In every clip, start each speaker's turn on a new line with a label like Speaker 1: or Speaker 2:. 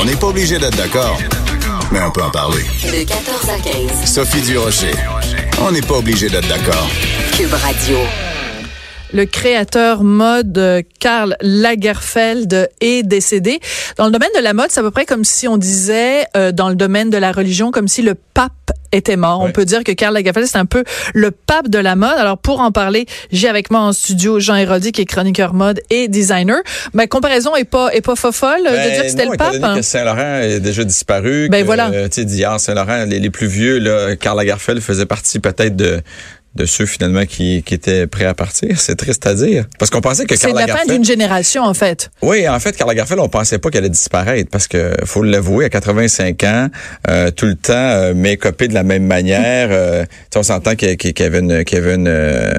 Speaker 1: On n'est pas obligé d'être d'accord, mais on peut en parler.
Speaker 2: De 14 à 15.
Speaker 1: Sophie Durocher. On n'est pas obligé d'être d'accord.
Speaker 2: Cube Radio.
Speaker 3: Le créateur mode euh, Karl Lagerfeld est décédé. Dans le domaine de la mode, c'est à peu près comme si on disait euh, dans le domaine de la religion, comme si le pape était mort. On peut dire que Karl Lagerfeld, c'est un peu le pape de la mode. Alors, pour en parler, j'ai avec moi en studio Jean Héroldi, qui est chroniqueur mode et designer. Ma comparaison est pas, est pas folle de
Speaker 4: Ben
Speaker 3: dire que c'était le pape.
Speaker 4: donné que Saint-Laurent est déjà disparu.
Speaker 3: Ben
Speaker 4: que,
Speaker 3: voilà.
Speaker 4: euh, Tu sais, d'hier, Saint-Laurent, les, les plus vieux, là, Karl Lagerfeld faisait partie peut-être de de ceux finalement qui, qui étaient prêts à partir. C'est triste à dire. Parce qu'on pensait que
Speaker 3: C'est
Speaker 4: Karl
Speaker 3: la fin
Speaker 4: Lagerfeld...
Speaker 3: d'une génération, en fait.
Speaker 4: Oui, en fait, Karl Lagerfeld, on pensait pas qu'elle allait disparaître parce que faut l'avouer, à 85 ans, euh, tout le temps, euh, make-upé de la même manière. euh, on s'entend qu'il qu'il avait une, qu'il avait une, euh,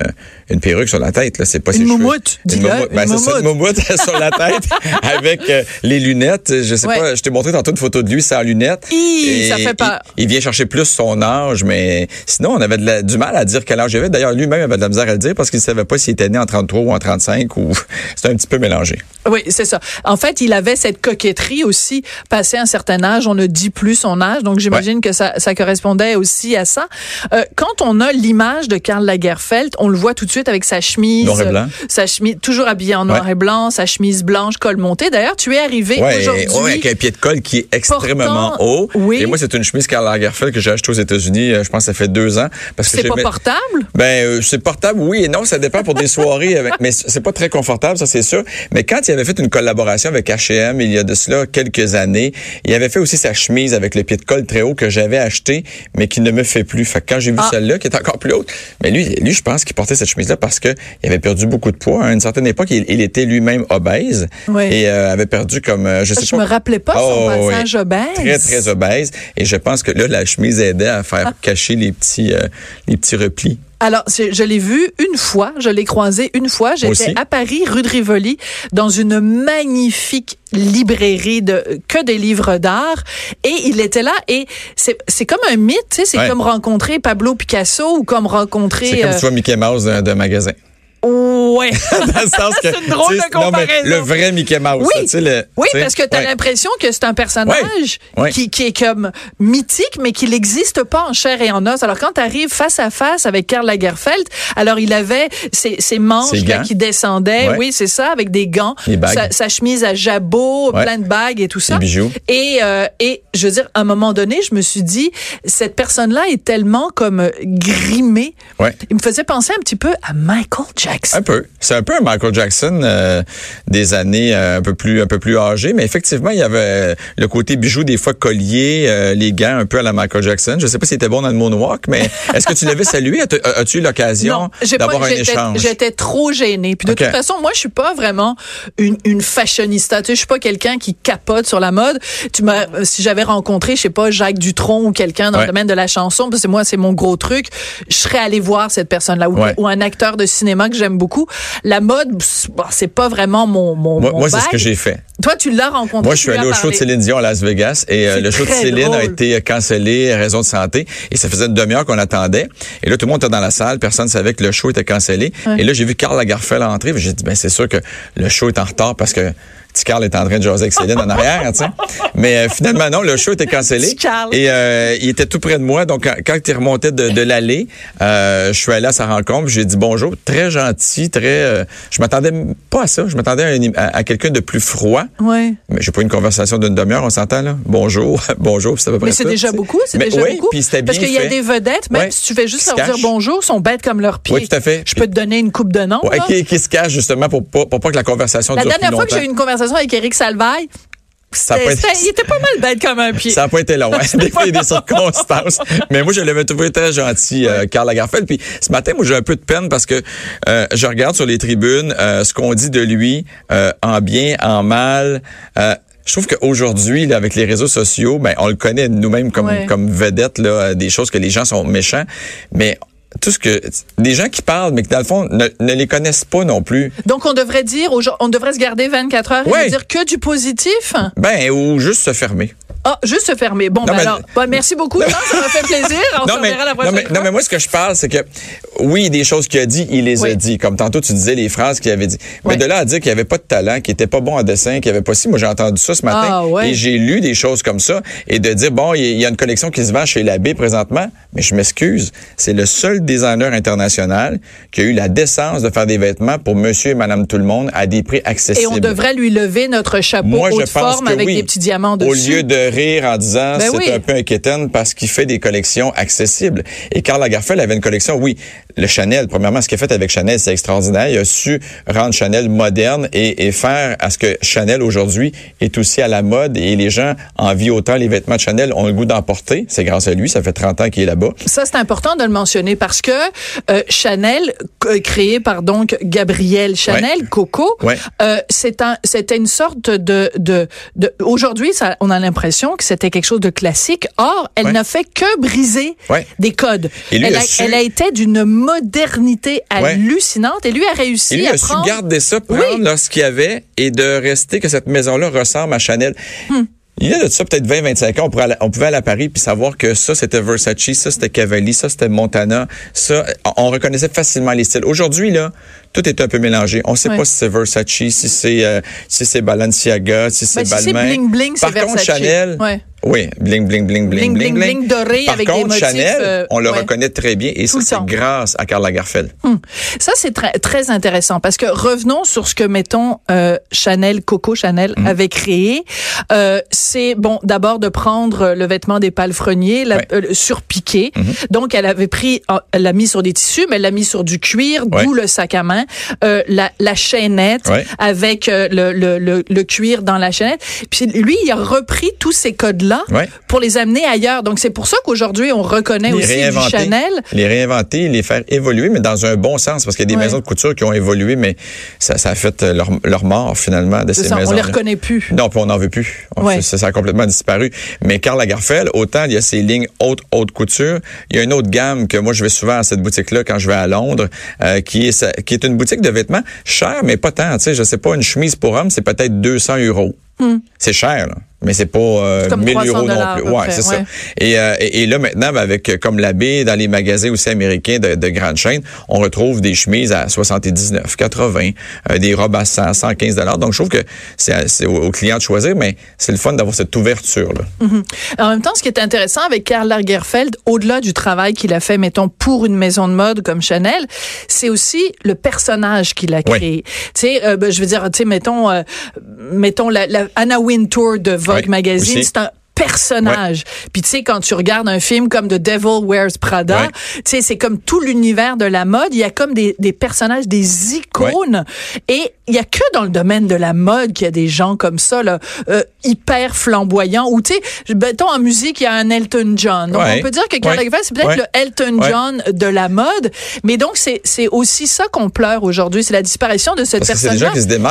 Speaker 4: une perruque sur la tête. Là, c'est pas
Speaker 3: Une
Speaker 4: ses cheveux.
Speaker 3: moumoute,
Speaker 4: Une moumoute. Ben, c'est ça, une moumoute sur la tête avec euh, les lunettes. Je sais
Speaker 3: Ouais.
Speaker 4: pas, je t'ai montré tantôt une photo de lui sans lunettes.
Speaker 3: Hi, ça fait peur.
Speaker 4: Il, il vient chercher plus son âge, mais sinon, on avait de la- du mal à dire quel D'ailleurs, lui-même avait de la misère à le dire parce qu'il savait pas s'il était né en 33 ou en 35 ou c'était un petit peu mélangé.
Speaker 3: Oui, c'est ça. En fait, il avait cette coquetterie aussi. Passé un certain âge, on ne dit plus son âge, donc j'imagine que ça, ça correspondait aussi à ça. Euh, quand on a l'image de Karl Lagerfeld, on le voit tout de suite avec sa chemise,
Speaker 4: Noir et blanc.
Speaker 3: euh, sa chemise toujours habillé en noir
Speaker 4: Ouais.
Speaker 3: et blanc, sa chemise blanche, col monté. D'ailleurs, tu es arrivé
Speaker 4: Ouais,
Speaker 3: aujourd'hui.
Speaker 4: avec un pied de colle qui est extrêmement
Speaker 3: Portant-
Speaker 4: haut.
Speaker 3: oui.
Speaker 4: Et moi, c'est une chemise Karl Lagerfeld que j'ai achetée aux États-Unis, euh, je pense que ça fait deux ans. Parce que
Speaker 3: C'est pas
Speaker 4: j'aimais-
Speaker 3: portable?
Speaker 4: Ben, euh, c'est portable, oui et non, ça dépend pour des soirées, avec, mais c'est pas très confortable, ça c'est sûr. Mais quand il avait fait une collaboration avec H&M il y a de cela quelques années, il avait fait aussi sa chemise avec le pied de colle très haut que j'avais acheté, mais qui ne me fait plus. Fait que quand j'ai vu
Speaker 3: Ah.
Speaker 4: celle-là, qui est encore plus haute, mais lui, lui, je pense qu'il portait cette chemise-là parce que il avait perdu beaucoup de poids. À une certaine époque, il, il était lui-même obèse
Speaker 3: Oui.
Speaker 4: et euh, avait perdu comme, euh, je sais
Speaker 3: Je
Speaker 4: pas.
Speaker 3: me rappelais pas son
Speaker 4: Oh, oui.
Speaker 3: passage obèse.
Speaker 4: Très, très obèse. Et je pense que là, la chemise aidait à faire
Speaker 3: Ah.
Speaker 4: cacher les petits, euh, les petits replis.
Speaker 3: Alors, je l'ai vu une fois, je l'ai croisé une fois. J'étais à Paris, rue de Rivoli, dans une magnifique librairie de que des livres d'art, et il était là. Et c'est comme un mythe, c'est
Speaker 4: Ouais.
Speaker 3: comme rencontrer Pablo Picasso ou comme rencontrer.
Speaker 4: C'est comme
Speaker 3: euh,
Speaker 4: tu vois Mickey Mouse d'un magasin.
Speaker 3: Ouais.
Speaker 4: Dans le sens que,
Speaker 3: C'est une drôle de
Speaker 4: non,
Speaker 3: comparaison.
Speaker 4: le vrai Mickey Mouse.
Speaker 3: Oui.
Speaker 4: là, le-
Speaker 3: parce que tu as
Speaker 4: ouais.
Speaker 3: l'impression que c'est un personnage
Speaker 4: Ouais.
Speaker 3: Qui, qui est comme mythique, mais qui n'existe pas en chair et en os. Alors, quand tu arrives face à face avec Karl Lagerfeld, alors il avait ses, ses manches là, qui descendaient,
Speaker 4: Ouais.
Speaker 3: oui, c'est ça, avec des gants. Sa, sa chemise à jabot, plein de bagues et tout ça.
Speaker 4: Les bijoux.
Speaker 3: Et, euh, et je veux dire, à un moment donné, je me suis dit, cette personne-là est tellement comme euh, grimée. Il me faisait penser un petit peu à Michael Jackson.
Speaker 4: Un peu. C'est un peu un Michael Jackson euh, des années euh, un peu plus un peu plus âgé, mais effectivement, il y avait le côté bijoux des fois collier, euh, les gants un peu à la Michael Jackson. Je sais pas s'il était bon dans le moonwalk, mais est-ce que tu l'avais salué? As-tu as-tu eu l'occasion d'avoir un échange?
Speaker 3: J'étais trop gênée. Puis de toute façon, moi, je suis pas vraiment une, une fashionista. Tu sais, je suis pas quelqu'un qui capote sur la mode. Tu m'as, euh, si j'avais rencontré, je sais pas, Jacques Dutronc ou quelqu'un dans
Speaker 4: Ouais.
Speaker 3: le domaine de la chanson, parce que moi, c'est mon gros truc, je serais allée voir cette personne-là ou,
Speaker 4: Ouais.
Speaker 3: ou un acteur de cinéma que j'aime beaucoup. La mode, bon, c'est pas vraiment mon, mon,
Speaker 4: Moi,
Speaker 3: mon
Speaker 4: moi, c'est ce que j'ai fait.
Speaker 3: Toi, tu l'as rencontré.
Speaker 4: Moi, je suis allé au show de. Céline Dion à Las Vegas et euh, le show de Céline a été cancellé à raison de santé et ça faisait une demi-heure qu'on attendait et là tout le monde était dans la salle, personne ne savait que le show était cancellé et là j'ai vu Karl Lagerfeld entrer, j'ai dit ben c'est sûr que le show est en retard parce que Petit Carl est en train de jaser avec Céline en arrière, tu sais. Mais euh, finalement, non, le show était cancellé. Et euh, il était tout près de moi. Donc, quand, il remontait de, de l'allée, euh, je suis allé à sa rencontre. J'ai dit bonjour. Très gentil, très... je m'attendais pas à ça. Je m'attendais à, un- à- à quelqu'un de plus froid.
Speaker 3: Ouais.
Speaker 4: Mais j'ai pas eu une conversation d'une demi-heure, on s'entend, là. Bonjour, bonjour, c'est à peu près
Speaker 3: Mais c'est déjà beaucoup, c'est déjà
Speaker 4: oui,
Speaker 3: beaucoup.
Speaker 4: puis
Speaker 3: Parce qu'il y a des vedettes, même
Speaker 4: Ouais,
Speaker 3: si tu fais juste leur dire bonjour, sont bêtes comme leurs pieds.
Speaker 4: Oui, tout à fait.
Speaker 3: Je peux te donner une coupe de noms.
Speaker 4: Ouais, qui, qui se cache justement pour pas, pour pas que la conversation
Speaker 3: La
Speaker 4: dure
Speaker 3: dernière
Speaker 4: plus
Speaker 3: fois que j'ai eu une conversation avec Eric Salvaille,
Speaker 4: Ça
Speaker 3: c'était-
Speaker 4: été-
Speaker 3: il était pas mal bête comme un pied.
Speaker 4: Ça n'a pas été long. Hein? Des fois, il y a des circonstances. Mais moi, je l'avais trouvé très gentil, euh, Karl Lagerfeld. Puis ce matin, moi, j'ai un peu de peine parce que euh, je regarde sur les tribunes euh, ce qu'on dit de lui euh, en bien, en mal. Euh, je trouve qu'aujourd'hui, avec les réseaux sociaux, ben, on le connaît nous-mêmes comme,
Speaker 3: Ouais.
Speaker 4: comme vedette, là, des choses que les gens sont méchants. Mais tout ce que des gens qui parlent, mais qui dans le fond ne, ne les connaissent pas non plus.
Speaker 3: Donc, on devrait dire, on devrait se garder 24 heures et
Speaker 4: Ouais.
Speaker 3: ne dire que du positif?
Speaker 4: Ben, ou juste se fermer.
Speaker 3: Ah, juste se fermer. Bon,
Speaker 4: Non,
Speaker 3: ben
Speaker 4: mais-
Speaker 3: alors, bon, merci beaucoup. Jean, ça m'a fait plaisir. On se
Speaker 4: non, mais,
Speaker 3: reverra la
Speaker 4: non,
Speaker 3: prochaine
Speaker 4: mais,
Speaker 3: fois.
Speaker 4: non, mais moi, ce que je parle, c'est que oui, des choses qu'il a dit, il les
Speaker 3: Oui.
Speaker 4: a dit. Comme tantôt, tu disais les phrases qu'il avait dit. Mais
Speaker 3: Oui.
Speaker 4: de là à dire qu'il avait pas de talent, qu'il était pas bon en dessin, qu'il avait pas si. Moi, j'ai entendu ça ce matin.
Speaker 3: Ah, ouais.
Speaker 4: Et j'ai lu des choses comme ça. Et de dire, bon, il y a une collection qui se vend chez l'abbé présentement. Mais je m'excuse. C'est le seul designer international qui a eu la décence de faire des vêtements pour monsieur et madame tout le monde à des prix
Speaker 3: Et
Speaker 4: accessibles.
Speaker 3: on devrait lui lever notre chapeau
Speaker 4: Moi, je pense
Speaker 3: forme
Speaker 4: que
Speaker 3: avec
Speaker 4: oui.
Speaker 3: des petits diamants
Speaker 4: Au
Speaker 3: dessus.
Speaker 4: lieu de rire en disant
Speaker 3: Ben
Speaker 4: c'est
Speaker 3: oui.
Speaker 4: un peu inquiétant parce qu'il fait des collections accessibles. Et Karl Lagerfeld avait une collection, oui, le Chanel, premièrement, ce qu'il a fait avec Chanel, c'est extraordinaire. Il a su rendre Chanel moderne et, et faire à ce que Chanel aujourd'hui est aussi à la mode et les gens envient autant les vêtements de Chanel, ont le goût d'en porter. C'est grâce à lui, ça fait 30 ans qu'il est là-bas.
Speaker 3: Ça, c'est important de le mentionner parce que euh, Chanel, euh, créé par donc Gabrielle Chanel, Coco,
Speaker 4: Ouais.
Speaker 3: euh, un, c'était une sorte de, de, de aujourd'hui, on a l'impression que c'était quelque chose de classique. Or, elle
Speaker 4: Ouais.
Speaker 3: n'a fait que briser des codes.
Speaker 4: Et lui
Speaker 3: elle,
Speaker 4: a
Speaker 3: a,
Speaker 4: su-
Speaker 3: elle a été d'une modernité
Speaker 4: Ouais.
Speaker 3: hallucinante et lui a réussi
Speaker 4: Et lui
Speaker 3: à
Speaker 4: a su
Speaker 3: prendre.
Speaker 4: garder ça, prendre
Speaker 3: Oui.
Speaker 4: là, ce qu'il y avait et de rester que cette maison-là ressemble à Chanel.
Speaker 3: Hmm.
Speaker 4: Il y a de ça peut-être 20-25 ans, on, aller- on pouvait aller à Paris puis savoir que ça, c'était Versace, ça, c'était Cavalli, ça, c'était Montana. Ça, on on reconnaissait facilement les styles. Aujourd'hui, là, tout est un peu mélangé. On sait
Speaker 3: Ouais.
Speaker 4: pas si c'est Versace, si c'est euh, si c'est Balenciaga, si c'est
Speaker 3: Ben, si
Speaker 4: Balmain.
Speaker 3: bling bling,
Speaker 4: Par contre,
Speaker 3: Versace.
Speaker 4: Chanel. Oui, bling bling bling
Speaker 3: Bling,
Speaker 4: bling
Speaker 3: bling, bling doré
Speaker 4: Par
Speaker 3: avec des
Speaker 4: contre,
Speaker 3: motifs,
Speaker 4: Chanel,
Speaker 3: euh,
Speaker 4: on le
Speaker 3: ouais.
Speaker 4: reconnaît très bien et ça, c'est grâce à Karl Lagerfeld.
Speaker 3: Hum. Ça, c'est très, très intéressant parce que revenons sur ce que, mettons, euh, Chanel, Coco Chanel
Speaker 4: Mhm.
Speaker 3: avait créé. Euh, c'est, bon, d'abord de prendre le vêtement des palefreniers, la,
Speaker 4: Ouais.
Speaker 3: euh, surpiqué.
Speaker 4: Mhm.
Speaker 3: Donc, elle avait pris, euh, elle l'a mis sur des tissus, mais elle l'a mis sur du cuir,
Speaker 4: Ouais.
Speaker 3: d'où le sac à main, euh, la, la chaînette avec le, le, le, le cuir dans la chaînette. Puis lui, il a repris tous ces codes-là
Speaker 4: Ouais.
Speaker 3: pour les amener ailleurs. Donc, c'est pour ça qu'aujourd'hui, on reconnaît
Speaker 4: les
Speaker 3: aussi du Chanel.
Speaker 4: les réinventer, les faire évoluer, mais dans un bon sens, parce qu'il y a des
Speaker 3: Ouais.
Speaker 4: maisons de couture qui ont évolué, mais ça, ça a fait euh, leur, leur mort finalement de ces
Speaker 3: ça, on
Speaker 4: maisons.
Speaker 3: les reconnaît plus.
Speaker 4: Non, puis on n'en veut plus. On-
Speaker 3: Ouais.
Speaker 4: ça, ça a complètement disparu. Mais Karl Lagerfeld, autant il y a ses lignes haute haute couture, il y a une autre gamme que moi je vais souvent à cette boutique-là quand je vais à Londres, euh, qui est sa- qui est une boutique de vêtements chère, mais pas tant. Tu sais, je sais pas, une chemise pour homme, c'est peut-être 200 euros. C'est cher, là. Mais c'est pas euh,
Speaker 3: Hmm. comme
Speaker 4: 1000
Speaker 3: 300
Speaker 4: euros non plus. Ouais, c'est
Speaker 3: ouais.
Speaker 4: ça. Et, euh, et, et là, maintenant, ben, avec comme l'abbé, dans les magasins aussi américains de, de grandes chaînes, on retrouve des chemises à 79, 80, euh, des robes à 100, 115 dollars. Donc, je trouve que c'est c'est au, au client de choisir, mais c'est le fun d'avoir cette ouverture-là.
Speaker 3: En même temps, ce qui est intéressant avec Karl Lagerfeld, au-delà du travail qu'il a fait, mettons, pour une maison de mode comme Chanel, c'est aussi le personnage qu'il a
Speaker 4: Oui.
Speaker 3: créé. Tu sais, euh, ben, je veux dire, tu sais, mettons, euh, mettons la, la Anna Wintour de Vogue Magazine, c'est un personnage. Puis tu sais quand tu regardes un film comme The Devil Wears Prada,
Speaker 4: Ouais.
Speaker 3: tu sais c'est comme tout l'univers de la mode, il y a comme des, des personnages, des icônes et il y a que dans le domaine de la mode qu'il y a des gens comme ça là, euh, hyper flamboyants ou tu sais mettons en musique il y a un Elton John. Donc
Speaker 4: Ouais.
Speaker 3: on peut dire que Karl
Speaker 4: Ouais.
Speaker 3: C'est peut-être
Speaker 4: Ouais.
Speaker 3: le Elton
Speaker 4: Ouais.
Speaker 3: John de la mode, mais donc c'est c'est aussi ça qu'on pleure aujourd'hui, c'est la disparition de cette personne
Speaker 4: qui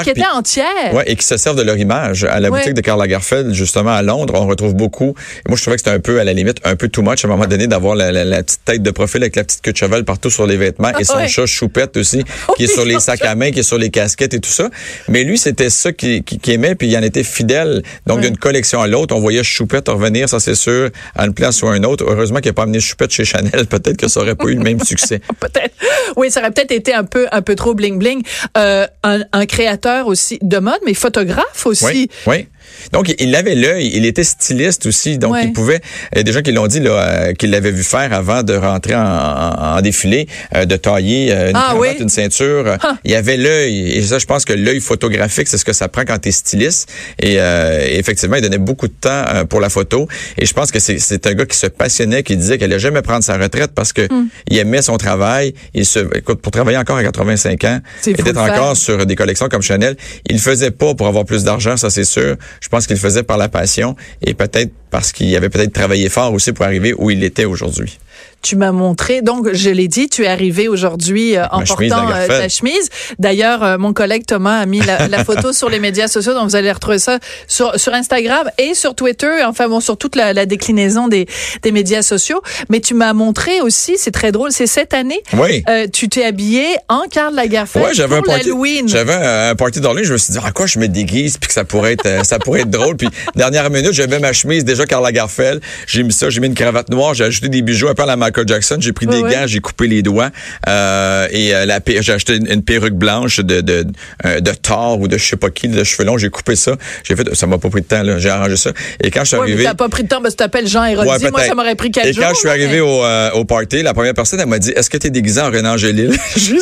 Speaker 3: qui était
Speaker 4: puis-
Speaker 3: entière.
Speaker 4: Ouais, et qui se servent de leur image. À la
Speaker 3: Ouais.
Speaker 4: boutique de Karl Lagerfeld, justement, à Londres, on retrouve beaucoup. Moi, je trouvais que c'était un peu, à la limite, un peu too much à un moment donné d'avoir la, la- la petite tête de profil avec la petite queue de cheval partout sur les vêtements et son
Speaker 3: Ouais.
Speaker 4: chat choupette aussi, qui est sur les sacs à main, qui est sur les casquettes et tout ça. Mais lui, c'était ça qu'il qui, aimait, puis il en était fidèle. Donc,
Speaker 3: Ouais.
Speaker 4: d'une collection à l'autre, on voyait choupette revenir, ça c'est sûr, à une place ou à une autre. Heureusement qu'il n'a pas amené choupette chez Chanel. Peut-être que ça aurait pas eu le même succès.
Speaker 3: peut-être. Oui, ça aurait peut-être été un peu un peu trop bling bling. Euh, un, un créateur aussi de mode, mais photographe aussi.
Speaker 4: Oui, oui. Donc, il avait l'œil. Il était styliste aussi. Donc,
Speaker 3: Ouais.
Speaker 4: il pouvait... Il y a des gens qui l'ont dit, là, euh, qu'il l'avait vu faire avant de rentrer en, en- en défilé, euh, de tailler euh, une
Speaker 3: Ah,
Speaker 4: cravate,
Speaker 3: oui?
Speaker 4: une ceinture.
Speaker 3: Ah.
Speaker 4: Il avait l'œil. Et ça, je pense que l'œil photographique, c'est ce que ça prend quand t'es styliste. Et, euh, effectivement, il donnait beaucoup de temps euh, pour la photo. Et je pense que c'est- c'est un gars qui se passionnait, qui disait qu'il allait jamais prendre sa retraite parce que
Speaker 3: Hmm.
Speaker 4: il aimait son travail. Il se, écoute, pour travailler encore à 85 ans, était encore
Speaker 3: faire.
Speaker 4: sur des collections comme Chanel. Il le faisait pas pour avoir plus d'argent, ça c'est sûr. Je pense qu'il le faisait par la passion et peut-être parce qu'il avait peut-être travaillé fort aussi pour arriver où il était aujourd'hui.
Speaker 3: Tu m'as montré, donc je l'ai dit, tu es arrivé aujourd'hui euh, en
Speaker 4: chemise
Speaker 3: portant euh, ta chemise. D'ailleurs, euh, mon collègue Thomas a mis la, la photo sur les médias sociaux, donc vous allez retrouver ça sur, sur Instagram et sur Twitter, enfin bon, sur toute la, la déclinaison des, des médias sociaux. Mais tu m'as montré aussi, c'est très drôle, c'est cette année,
Speaker 4: Oui.
Speaker 3: tu t'es habillé en Karl Lagerfeld
Speaker 4: Ouais, j'avais un
Speaker 3: pour
Speaker 4: party.
Speaker 3: l'Halloween.
Speaker 4: J'avais un, party d'Halloween. Je me suis dit, à quoi je me déguise puis que ça pourrait être, ça pourrait être drôle. Puis dernière minute, j'avais ma chemise déjà Karl Lagerfeld. J'ai mis ça, j'ai mis une cravate noire, j'ai ajouté des bijoux un peu à la Michael Jackson. J'ai pris des gants, j'ai coupé les doigts euh, et euh, la j'ai acheté une, une perruque blanche de de euh, de Thor ou de je sais pas qui, de cheveux longs. J'ai coupé ça. J'ai fait, ça m'a pas pris de temps là. J'ai arrangé ça. Et quand je suis
Speaker 3: mais
Speaker 4: arrivé,
Speaker 3: t'as pas pris de temps parce que t'appelles Jean Héroldi.
Speaker 4: Ouais,
Speaker 3: Moi, ça m'aurait pris quatre
Speaker 4: Et
Speaker 3: jours.
Speaker 4: quand je suis
Speaker 3: mais-
Speaker 4: arrivé au, euh, au party, la première personne, elle m'a dit, est-ce que tu es déguisé en Renan Angélil? J'ai dit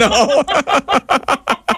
Speaker 4: non.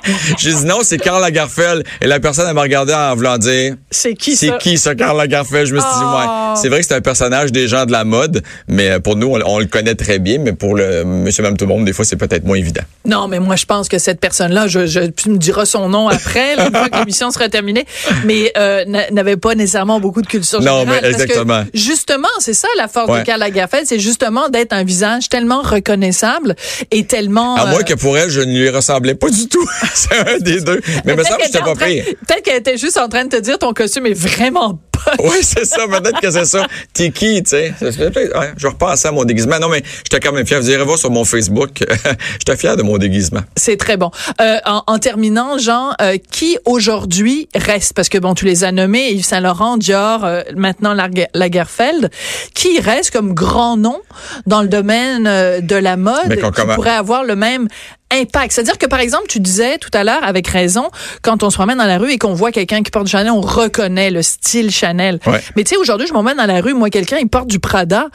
Speaker 4: J'ai dit non, c'est Karl Lagerfeld. Et la personne, elle m'a regardé en voulant dire,
Speaker 3: C'est qui
Speaker 4: c'est
Speaker 3: ça?
Speaker 4: qui ça, Karl Lagerfeld? Je me suis dit, ouais. C'est vrai que c'est un personnage des gens de la mode, mais euh, pour nous, on, on le connaît très bien, mais pour le monsieur, même tout le monde, des fois, c'est peut-être moins évident.
Speaker 3: Non, mais moi, je pense que cette personne-là, je, je, tu me diras son nom après, là, une fois que l'émission sera terminée, mais euh, n'a- n'avait pas nécessairement beaucoup de culture
Speaker 4: Non,
Speaker 3: générale.
Speaker 4: mais
Speaker 3: parce que,
Speaker 4: exactement.
Speaker 3: justement, c'est ça la force
Speaker 4: Ouais.
Speaker 3: de Karl Lagerfeld, c'est justement d'être un visage tellement reconnaissable et tellement...
Speaker 4: À
Speaker 3: euh,
Speaker 4: moins que pour elle, je ne lui ressemblais pas du tout. c'est un des deux. Mais me semble que
Speaker 3: qu'elle
Speaker 4: j'étais
Speaker 3: était
Speaker 4: pas pire.
Speaker 3: Peut-être qu'elle était juste en train de te dire ton costume est vraiment pas...
Speaker 4: Oui, c'est ça. Peut-être que c'est ça. T'es qui, tu sais? Ouais, je repense à mon déguisement. Non, mais j'étais quand même fier. Vous irez voir sur mon Facebook. j'étais fier de mon déguisement.
Speaker 3: C'est très bon. Euh, en, en terminant, Jean, euh, qui aujourd'hui reste? Parce que bon, tu les as nommés Yves Saint Laurent, Dior, euh, maintenant Lager- Lagerfeld, qui reste comme grand nom dans le domaine euh, de la mode,
Speaker 4: Mais qu'on
Speaker 3: qui pourrait avoir le même impact? C'est-à-dire que par exemple, tu disais tout à l'heure avec raison, quand on se promène dans la rue et qu'on voit quelqu'un qui porte du Chanel, on reconnaît le style Chanel.
Speaker 4: Ouais.
Speaker 3: Mais tu sais, aujourd'hui, je m'emmène dans la rue, moi, quelqu'un, il porte du Prada.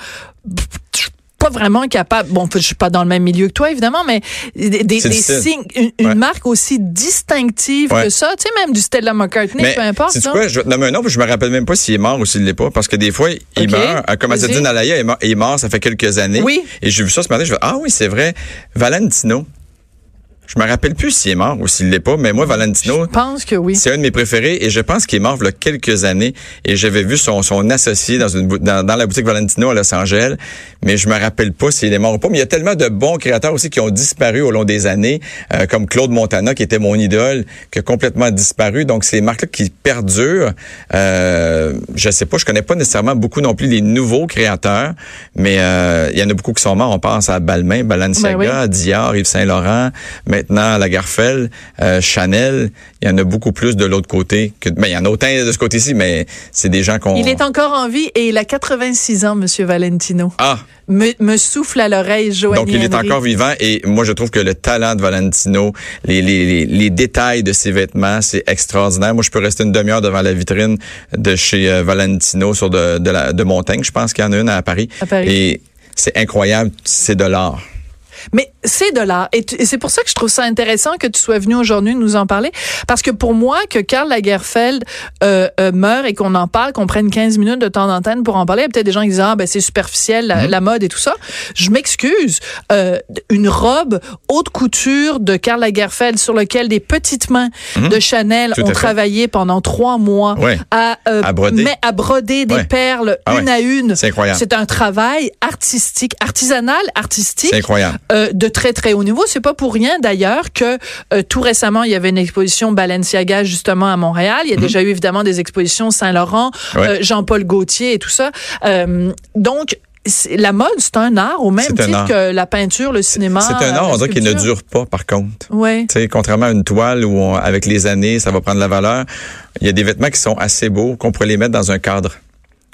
Speaker 3: Je suis pas vraiment capable. Bon, je suis pas dans le même milieu que toi, évidemment, mais des,
Speaker 4: C'est
Speaker 3: signes, une, une
Speaker 4: Ouais.
Speaker 3: marque aussi distinctive
Speaker 4: Ouais.
Speaker 3: que ça, tu sais, même du Stella McCartney,
Speaker 4: Mais
Speaker 3: peu importe. là.
Speaker 4: quoi? Je vais te nommer un nom, puis je me rappelle même pas s'il est mort ou s'il l'est pas. Parce que des fois, il meurt. Euh, Comme
Speaker 3: Vas-y.
Speaker 4: Azzedine Alaya est mort, est mort, ça fait quelques années.
Speaker 3: Oui.
Speaker 4: Et j'ai vu ça ce matin. Je fais, ah oui, c'est vrai. Valentino. Je me rappelle plus s'il est mort ou s'il l'est pas, mais moi, Valentino,
Speaker 3: Je pense que oui.
Speaker 4: C'est un de mes préférés et je pense qu'il est mort il y a quelques années et j'avais vu son, son associé dans, une, dans, dans la boutique Valentino à Los Angeles, mais je me rappelle pas s'il est mort ou pas. Mais il y a tellement de bons créateurs aussi qui ont disparu au long des années, euh, comme Claude Montana qui était mon idole, qui a complètement disparu. Donc ces marques-là qui perdurent, euh, je sais pas, je connais pas nécessairement beaucoup non plus les nouveaux créateurs, mais euh, il y en a beaucoup qui sont morts. On pense à Balmain, Balenciaga,
Speaker 3: Ben
Speaker 4: Dior, Yves Saint Laurent, maintenant Lagerfeld, euh, Chanel. Il y en a beaucoup plus de l'autre côté que. Ben, il y en a autant de ce côté-ci, mais c'est des gens qu'on.
Speaker 3: Il est encore en vie et il a 86 ans, Monsieur Valentino.
Speaker 4: Ah,
Speaker 3: Me, me souffle à l'oreille, Joanie
Speaker 4: donc il est
Speaker 3: Henry.
Speaker 4: encore vivant et moi je trouve que le talent de Valentino, les, les, les, les détails de ses vêtements, c'est extraordinaire. Moi je peux rester une demi-heure devant la vitrine de chez euh, Valentino sur de, de, la, de Montaigne. Je pense qu'il y en a une à Paris.
Speaker 3: À Paris.
Speaker 4: Et c'est incroyable, c'est de l'art.
Speaker 3: Mais c'est de l'art. Et, c'est pour ça que je trouve ça intéressant que tu sois venu aujourd'hui nous en parler. Parce que pour moi, que Karl Lagerfeld euh, euh, meure et qu'on en parle, qu'on prenne 15 minutes de temps d'antenne pour en parler, il y a peut-être des gens qui disent, ah, ben c'est superficiel, la,
Speaker 4: Mm-hmm.
Speaker 3: la mode et tout ça. Je m'excuse. Euh, une robe haute couture de Karl Lagerfeld sur lequel des petites mains de Chanel ont
Speaker 4: fait.
Speaker 3: travaillé pendant trois mois
Speaker 4: Ouais.
Speaker 3: à, euh,
Speaker 4: À broder.
Speaker 3: mais à broder des
Speaker 4: Ouais.
Speaker 3: perles
Speaker 4: Ah
Speaker 3: une
Speaker 4: ouais.
Speaker 3: à une.
Speaker 4: C'est incroyable.
Speaker 3: C'est un travail artistique, artisanal, artistique
Speaker 4: C'est incroyable.
Speaker 3: Euh, de très très haut niveau. C'est pas pour rien d'ailleurs que euh, tout récemment il y avait une exposition Balenciaga justement à Montréal. Il y a déjà eu évidemment des expositions Saint Laurent.
Speaker 4: Ouais.
Speaker 3: euh, Jean-Paul Gaultier et tout ça. Euh, donc la mode c'est un art au même titre que la peinture, le cinéma.
Speaker 4: C'est un art, on dirait qu'il ne dure pas, par contre.
Speaker 3: Ouais.
Speaker 4: Tu sais, contrairement à une toile où, on- avec les années, ça va prendre la valeur, il y a des vêtements qui sont assez beaux, qu'on pourrait les mettre dans un cadre.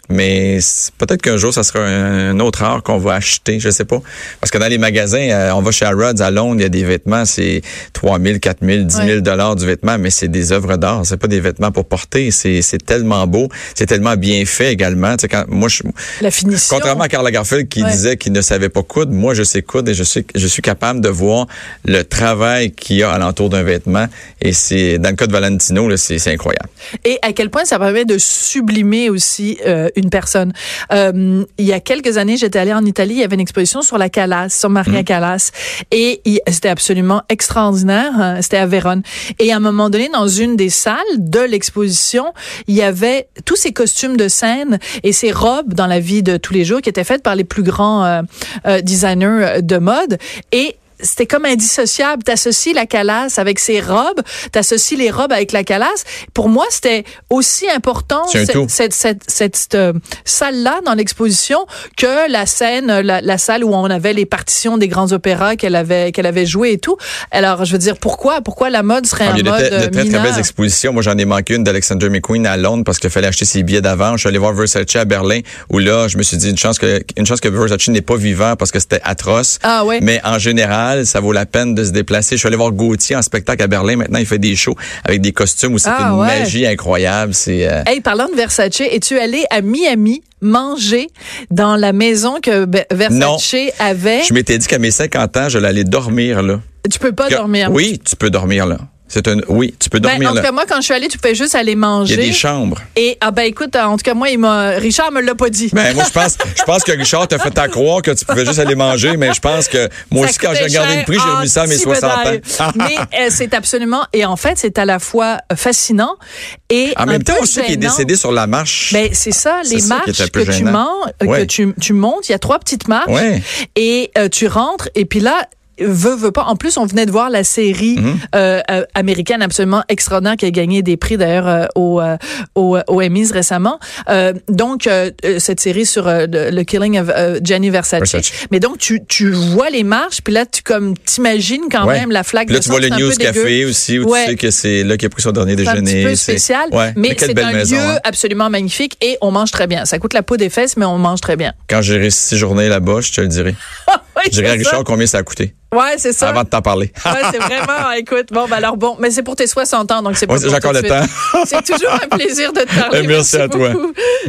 Speaker 4: Mais peut-être qu'un jour, ça sera un, autre art qu'on va acheter, je sais pas. Parce que dans les magasins, euh, on va chez Harrods à Londres, il y a des vêtements, c'est 3 000, 4 000, 10 000 dollars du vêtement, mais c'est des œuvres d'art. C'est pas des vêtements pour porter. C'est c'est tellement beau. C'est tellement bien fait également. Tu sais, quand, moi, je,
Speaker 3: La finition.
Speaker 4: Contrairement à Karl Lagerfeld qui
Speaker 3: Ouais.
Speaker 4: disait qu'il ne savait pas coudre, moi je sais coudre et je suis je suis capable de voir le travail qu'il y a alentour d'un vêtement et c'est dans le cas de Valentino là, c'est c'est incroyable.
Speaker 3: Et à quel point ça permet de sublimer aussi euh, une personne. Euh, il y a quelques années, j'étais allée en Italie, il y avait une exposition sur la Callas, sur Maria Callas, et il- c'était absolument extraordinaire. hein, C'était à Vérone. Et à un moment donné, dans une des salles de l'exposition, il y avait tous ces costumes de scène et ces robes dans la vie de tous les jours qui étaient faites par les plus grands euh, euh, designers de mode. Et c'était comme indissociable. T'associes la calasse avec ses robes, t'associes les robes avec la calasse. Pour moi, c'était aussi important cette, cette, cette, cette, euh, salle-là dans l'exposition que la scène, la, la salle où on avait les partitions des grands opéras qu'elle avait qu'elle avait joué et tout. Alors, je veux dire, pourquoi pourquoi la mode serait
Speaker 4: Ah,
Speaker 3: un
Speaker 4: il y a
Speaker 3: mode
Speaker 4: de, très- de
Speaker 3: euh,
Speaker 4: très, très belles expositions. Moi, j'en ai manqué une d'Alexander McQueen à Londres parce qu'il fallait acheter ses billets d'avant. Je suis allé voir Versace à Berlin où là, je me suis dit une chance que, une chance que Versace n'est pas vivant parce que c'était atroce.
Speaker 3: Ah ouais.
Speaker 4: Mais en général, ça vaut la peine de se déplacer. Je suis allé voir Gauthier en spectacle à Berlin. Maintenant, il fait des shows avec des costumes où c'est
Speaker 3: Ah
Speaker 4: une
Speaker 3: ouais.
Speaker 4: magie incroyable. C'est, euh,
Speaker 3: Hey, parlant de Versace, es-tu allé à Miami manger dans la maison que Versace avait?
Speaker 4: je m'étais dit qu'à mes 50 ans, je l'allais dormir là.
Speaker 3: Tu peux pas
Speaker 4: Que-
Speaker 3: dormir.
Speaker 4: Oui, tu peux dormir là. C'est un, oui, tu peux
Speaker 3: Ben,
Speaker 4: dormir
Speaker 3: en tout
Speaker 4: là.
Speaker 3: cas, moi, quand je suis allée, tu pouvais juste aller
Speaker 4: Il y
Speaker 3: manger.
Speaker 4: a des chambres.
Speaker 3: Et, ah ben écoute, en tout cas, moi, il m'a, Richard me l'a pas dit.
Speaker 4: Ben, moi, je pense, je pense que Richard t'a fait à croire que tu pouvais juste aller manger, mais je pense que moi
Speaker 3: Ça
Speaker 4: aussi, quand j'ai regardé le prix, j'ai remis ça à mes
Speaker 3: petit
Speaker 4: 60
Speaker 3: bédaille.
Speaker 4: ans.
Speaker 3: Mais euh, c'est absolument, et en fait, c'est à la fois fascinant et
Speaker 4: En
Speaker 3: un
Speaker 4: même temps,
Speaker 3: peu
Speaker 4: on sait qu'il est décédé sur la marche.
Speaker 3: Ben, c'est ça, les
Speaker 4: qui
Speaker 3: marches que tu,
Speaker 4: gênant.
Speaker 3: mens- que
Speaker 4: Ouais.
Speaker 3: tu, tu montes, il y a trois petites marches
Speaker 4: Ouais.
Speaker 3: et euh, tu rentres et puis là, veut, veut pas. En plus, on venait de voir la série
Speaker 4: Mhm.
Speaker 3: euh, euh, américaine absolument extraordinaire qui a gagné des prix d'ailleurs euh, au, euh, au, au Emmys récemment. Euh, donc, euh, euh, cette série sur euh, le, killing of euh, Gianni Versace.
Speaker 4: Versace.
Speaker 3: Mais donc, tu, tu vois les marches, puis là, tu comme t'imagines quand
Speaker 4: Ouais.
Speaker 3: même la flaque
Speaker 4: Puis là,
Speaker 3: de
Speaker 4: tu vois le News. Café aussi, où
Speaker 3: Ouais.
Speaker 4: tu sais que c'est là qu'il a pris son dernier
Speaker 3: C'est un
Speaker 4: déjeuner.
Speaker 3: peu
Speaker 4: C'est-
Speaker 3: spécial,
Speaker 4: Ouais.
Speaker 3: mais,
Speaker 4: quelle
Speaker 3: c'est un
Speaker 4: maison.
Speaker 3: lieu
Speaker 4: hein.
Speaker 3: absolument magnifique et on mange très bien. Ça coûte la peau des fesses, mais on mange très bien.
Speaker 4: Quand j'irai six journées là-bas, je te le dirai. Je dirai à. Richard combien ça a coûté
Speaker 3: Ouais, c'est ça.
Speaker 4: avant de t'en parler.
Speaker 3: Ouais, c'est vraiment, écoute, bon, ben alors bon, mais c'est pour tes 60 ans, donc c'est pas
Speaker 4: Ouais,
Speaker 3: pour
Speaker 4: j'ai encore le temps.
Speaker 3: C'est toujours un plaisir de te parler.
Speaker 4: Merci à toi.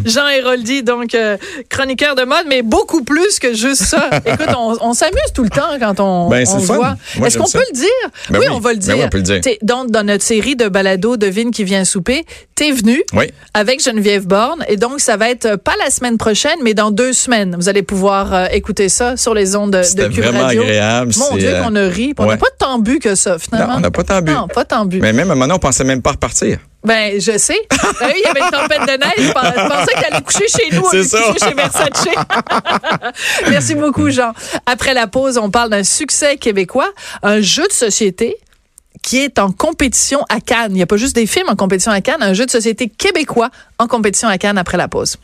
Speaker 3: Jean Héroldi, donc euh, chroniqueur de mode, mais beaucoup plus que juste ça. Écoute, on, on s'amuse tout le temps quand on,
Speaker 4: Ben, c'est
Speaker 3: on voit. Est-ce qu'on peut le dire?
Speaker 4: Ben
Speaker 3: oui,
Speaker 4: oui.
Speaker 3: on va le
Speaker 4: Ben
Speaker 3: dire.
Speaker 4: oui, on peut le dire.
Speaker 3: Donc, dans notre série de balado Devine qui vient souper, t'es venu
Speaker 4: Oui.
Speaker 3: avec Geneviève Borne. Et donc, ça va être pas la semaine prochaine, mais dans deux semaines. Vous allez pouvoir euh, écouter ça sur les ondes de, de
Speaker 4: C'était
Speaker 3: Cube
Speaker 4: vraiment
Speaker 3: Radio.
Speaker 4: agréable.
Speaker 3: Mon Dieu,
Speaker 4: euh,
Speaker 3: qu'on a ri. On n'a
Speaker 4: ouais.
Speaker 3: pas tant bu que ça, finalement.
Speaker 4: Non, on n'a pas tant bu.
Speaker 3: Non, pas tant bu.
Speaker 4: Mais même à un moment, on pensait même pas repartir.
Speaker 3: Ben, je sais. Ben oui, il y avait une tempête de neige. Je pensais je pensais que t'allais coucher chez nous
Speaker 4: C'est ça.
Speaker 3: coucher chez Versace. Merci beaucoup, Jean. Après la pause, on parle d'un succès québécois, un jeu de société qui est en compétition à Cannes. Il n'y a pas juste des films en compétition à Cannes, un jeu de société québécois en compétition à Cannes après la pause.